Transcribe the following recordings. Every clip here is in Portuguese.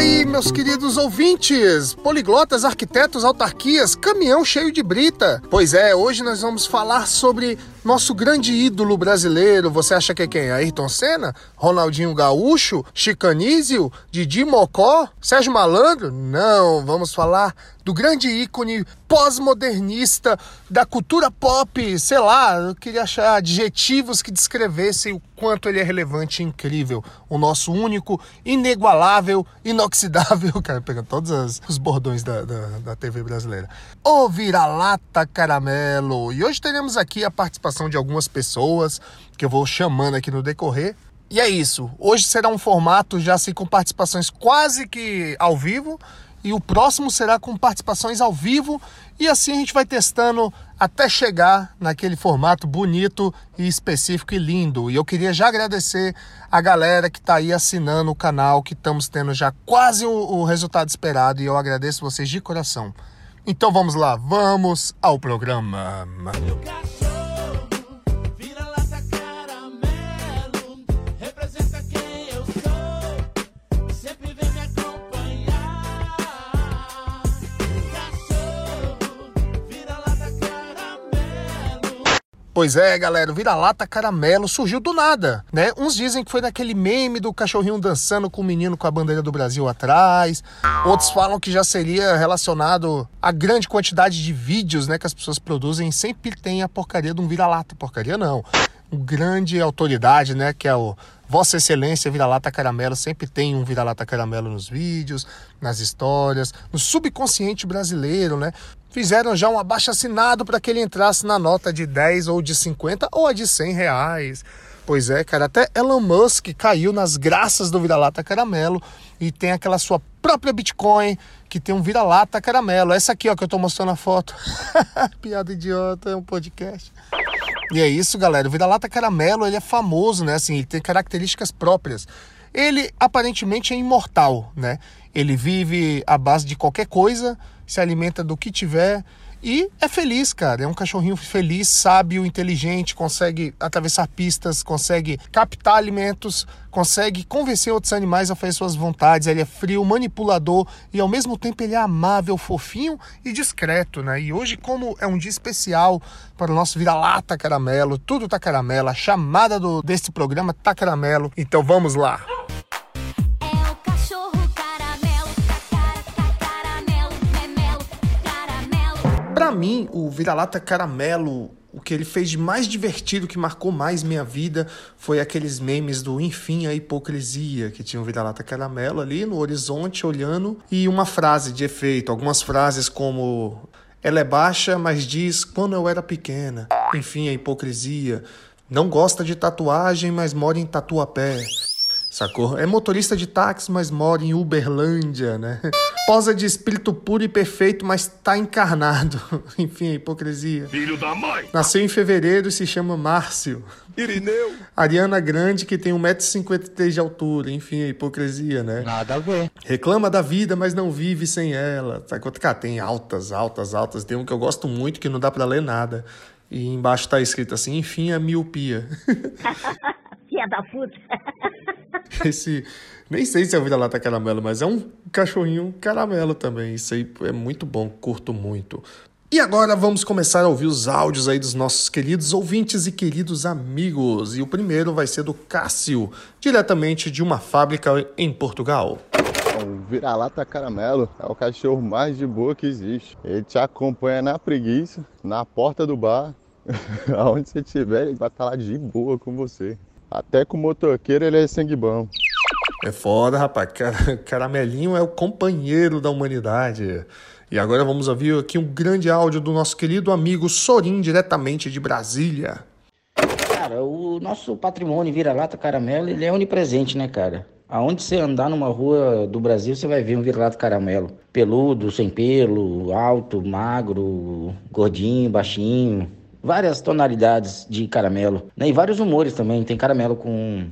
aí, meus queridos ouvintes, poliglotas, arquitetos, autarquias, caminhão cheio de brita. Pois é, hoje nós vamos falar sobre nosso grande ídolo brasileiro. Você acha que é quem? Ayrton Senna? Ronaldinho Gaúcho? Chicanísio? Didi Mocó? Sérgio Malandro? Não, vamos falar do grande ícone pós-modernista da cultura pop, sei lá, eu queria achar adjetivos que descrevessem o quanto ele é relevante e incrível. O nosso único, inigualável, inoxidável, cara, pegando todos os bordões da, da, da TV brasileira. O Vira-Lata Caramelo. E hoje teremos aqui a participação de algumas pessoas que eu vou chamando aqui no decorrer. E é isso. Hoje será um formato já assim com participações quase que ao vivo e o próximo será com participações ao vivo e assim a gente vai testando até chegar naquele formato bonito e específico e lindo. E eu queria já agradecer a galera que está aí assinando o canal, que estamos tendo já quase o, o resultado esperado e eu agradeço vocês de coração. Então vamos lá, vamos ao programa. Pois é, galera, o vira-lata caramelo surgiu do nada, né? Uns dizem que foi naquele meme do cachorrinho dançando com o menino com a bandeira do Brasil atrás. Outros falam que já seria relacionado à grande quantidade de vídeos, né, que as pessoas produzem. Sempre tem a porcaria de um vira-lata. Porcaria não. Um grande autoridade, né, que é o Vossa Excelência Vira-Lata Caramelo sempre tem um Vira-Lata Caramelo nos vídeos, nas histórias, no subconsciente brasileiro, né? Fizeram já um abaixo assinado para que ele entrasse na nota de 10 ou de 50 ou a de 100 reais. Pois é, cara, até Elon Musk caiu nas graças do vira-lata caramelo e tem aquela sua própria Bitcoin que tem um vira-lata caramelo. Essa aqui, ó, que eu tô mostrando a foto. Piada idiota, é um podcast. E é isso, galera. O vira-lata caramelo, ele é famoso, né? Assim, ele tem características próprias. Ele aparentemente é imortal, né? Ele vive à base de qualquer coisa, se alimenta do que tiver e é feliz, cara. É um cachorrinho feliz, sábio, inteligente, consegue atravessar pistas, consegue captar alimentos, consegue convencer outros animais a fazer suas vontades. Ele é frio, manipulador e ao mesmo tempo ele é amável, fofinho e discreto, né? E hoje, como é um dia especial para o nosso vira-lata caramelo, tudo tá caramelo, a chamada do, desse programa tá caramelo. Então vamos lá. Para mim, o Vira-Lata Caramelo, o que ele fez de mais divertido, que marcou mais minha vida, foi aqueles memes do Enfim a Hipocrisia, que tinha o Vira-Lata Caramelo ali no horizonte olhando e uma frase de efeito, algumas frases como ela é baixa, mas diz quando eu era pequena. Enfim, a hipocrisia. Não gosta de tatuagem, mas mora em Tatuapé. Sacou? É motorista de táxi, mas mora em Uberlândia, né? Posa de espírito puro e perfeito, mas tá encarnado. Enfim, a hipocrisia. Filho da mãe! Nasceu em fevereiro e se chama Márcio. Irineu! Ariana Grande, que tem 1,53m de altura. Enfim, a hipocrisia, né? Nada a ver. Reclama da vida, mas não vive sem ela. Sacou? Cara, tem altas, altas, altas. Tem um que eu gosto muito que não dá para ler nada. E embaixo tá escrito assim, enfim, a miopia. Filha da puta. Esse. Nem sei se é o vira-lata caramelo, mas é um cachorrinho caramelo também. Isso aí é muito bom, curto muito. E agora vamos começar a ouvir os áudios aí dos nossos queridos ouvintes e queridos amigos. E o primeiro vai ser do Cássio, diretamente de uma fábrica em Portugal. O vira-lata caramelo é o cachorro mais de boa que existe. Ele te acompanha na preguiça, na porta do bar, aonde você estiver, ele vai estar lá de boa com você. Até com o motoqueiro ele é sangue bom. É foda, rapaz. Caramelinho é o companheiro da humanidade. E agora vamos ouvir aqui um grande áudio do nosso querido amigo Sorin, diretamente de Brasília. Cara, o nosso patrimônio vira-lata caramelo, ele é onipresente, né, cara? Aonde você andar numa rua do Brasil, você vai ver um vira-lata caramelo. Peludo, sem pelo, alto, magro, gordinho, baixinho. Várias tonalidades de caramelo. Né? E vários humores também. Tem caramelo com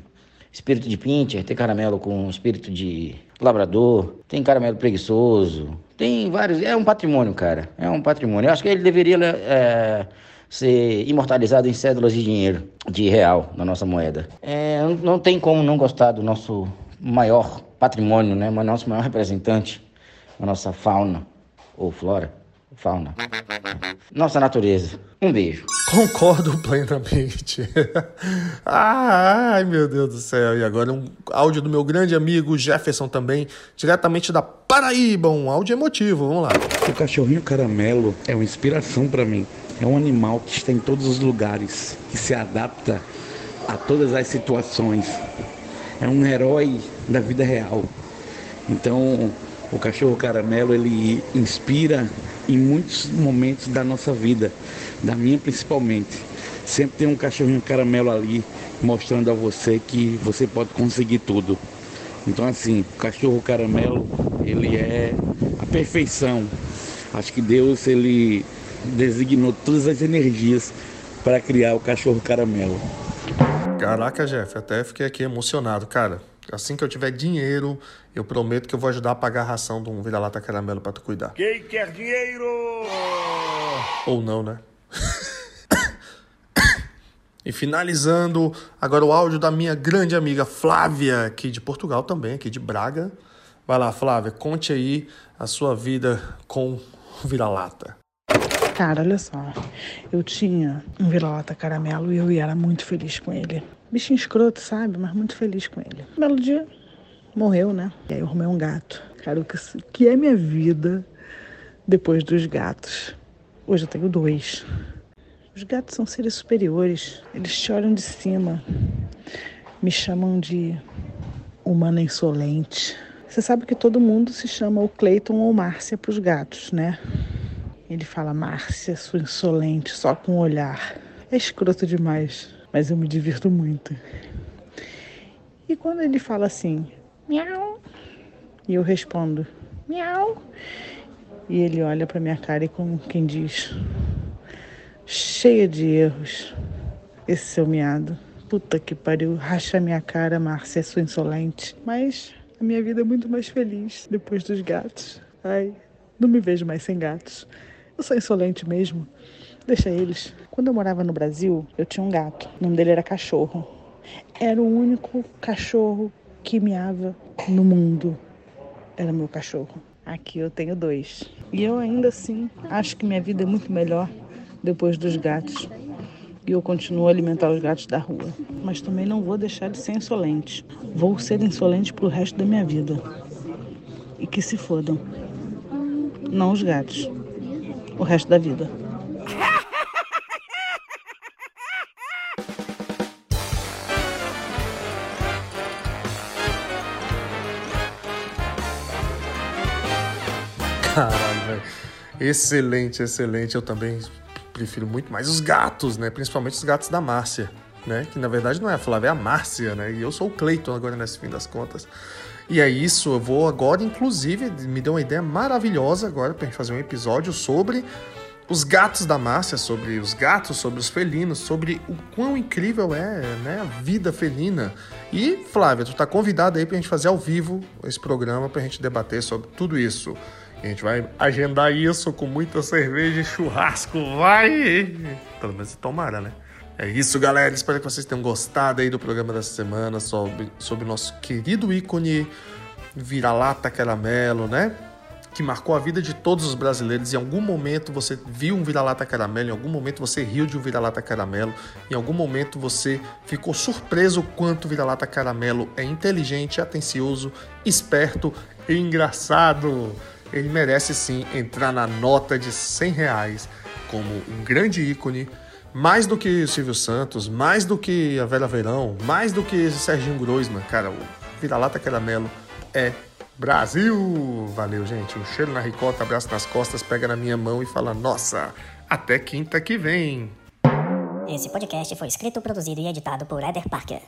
espírito de pincher, tem caramelo com espírito de labrador, tem caramelo preguiçoso. Tem vários. É um patrimônio, cara. É um patrimônio. Eu acho que ele deveria é, ser imortalizado em cédulas de dinheiro, de real, na nossa moeda. É, não tem como não gostar do nosso maior patrimônio, né? O nosso maior representante, a nossa fauna ou flora, fauna. Nossa natureza. Um beijo. Concordo plenamente. ai, meu Deus do céu. E agora um áudio do meu grande amigo Jefferson também, diretamente da Paraíba, um áudio emotivo. Vamos lá. O cachorrinho caramelo é uma inspiração para mim. É um animal que está em todos os lugares, que se adapta a todas as situações. É um herói da vida real. Então, o cachorro caramelo ele inspira em muitos momentos da nossa vida, da minha principalmente. Sempre tem um cachorrinho caramelo ali mostrando a você que você pode conseguir tudo. Então assim, o cachorro caramelo, ele é a perfeição. Acho que Deus ele designou todas as energias para criar o cachorro caramelo. Caraca, Jeff, até fiquei aqui emocionado, cara. Assim que eu tiver dinheiro, eu prometo que eu vou ajudar a pagar a ração de um vira-lata caramelo pra tu cuidar. Quem quer dinheiro? Ou não, né? e finalizando, agora o áudio da minha grande amiga Flávia, aqui de Portugal também, aqui de Braga. Vai lá, Flávia, conte aí a sua vida com o vira-lata. Cara, olha só. Eu tinha um vira-lata caramelo e eu era muito feliz com ele. Bichinho escroto, sabe? Mas muito feliz com ele. Um belo dia, morreu, né? E aí eu arrumei um gato. Cara, o que, é minha vida depois dos gatos? Hoje eu tenho dois. Os gatos são seres superiores. Eles te olham de cima. Me chamam de humana insolente. Você sabe que todo mundo se chama o Cleiton ou Márcia para os gatos, né? Ele fala, Márcia, sua insolente, só com o olhar. É escroto demais, mas eu me divirto muito. E quando ele fala assim, miau, e eu respondo, miau, e ele olha para minha cara e como quem diz, cheia de erros, esse seu miado. Puta que pariu, racha minha cara, Márcia, sua insolente. Mas a minha vida é muito mais feliz depois dos gatos. Ai, não me vejo mais sem gatos. Eu sou insolente mesmo. Deixa eles. Quando eu morava no Brasil, eu tinha um gato. O nome dele era Cachorro. Era o único cachorro que miava no mundo. Era meu cachorro. Aqui eu tenho dois. E eu ainda assim acho que minha vida é muito melhor depois dos gatos. E eu continuo a alimentar os gatos da rua. Mas também não vou deixar de ser insolente. Vou ser insolente pro resto da minha vida. E que se fodam. Não os gatos o resto da vida. Caralho, velho. Excelente, excelente. Eu também prefiro muito mais os gatos, né? Principalmente os gatos da Márcia, né? Que na verdade não é a Flávia, é a Márcia, né? E eu sou o Cleiton agora nesse fim das contas. E é isso, eu vou agora, inclusive, me deu uma ideia maravilhosa agora pra gente fazer um episódio sobre os gatos da Márcia, sobre os gatos, sobre os felinos, sobre o quão incrível é né, a vida felina. E, Flávia, tu tá convidada aí pra gente fazer ao vivo esse programa pra gente debater sobre tudo isso. A gente vai agendar isso com muita cerveja e churrasco, vai! Pelo menos tomara, né? É isso, galera. Espero que vocês tenham gostado aí do programa dessa semana sobre, sobre nosso querido ícone vira-lata caramelo, né? Que marcou a vida de todos os brasileiros. Em algum momento você viu um vira-lata caramelo, em algum momento você riu de um vira-lata caramelo, em algum momento você ficou surpreso quanto o vira-lata caramelo é inteligente, atencioso, esperto e engraçado. Ele merece sim entrar na nota de 100 reais como um grande ícone mais do que Silvio Santos, mais do que a Vera Verão, mais do que Serginho Groisman, cara, o Vira-Lata Caramelo é Brasil! Valeu, gente. Um cheiro na ricota, abraço nas costas, pega na minha mão e fala: Nossa, até quinta que vem! Esse podcast foi escrito, produzido e editado por Eder Parker.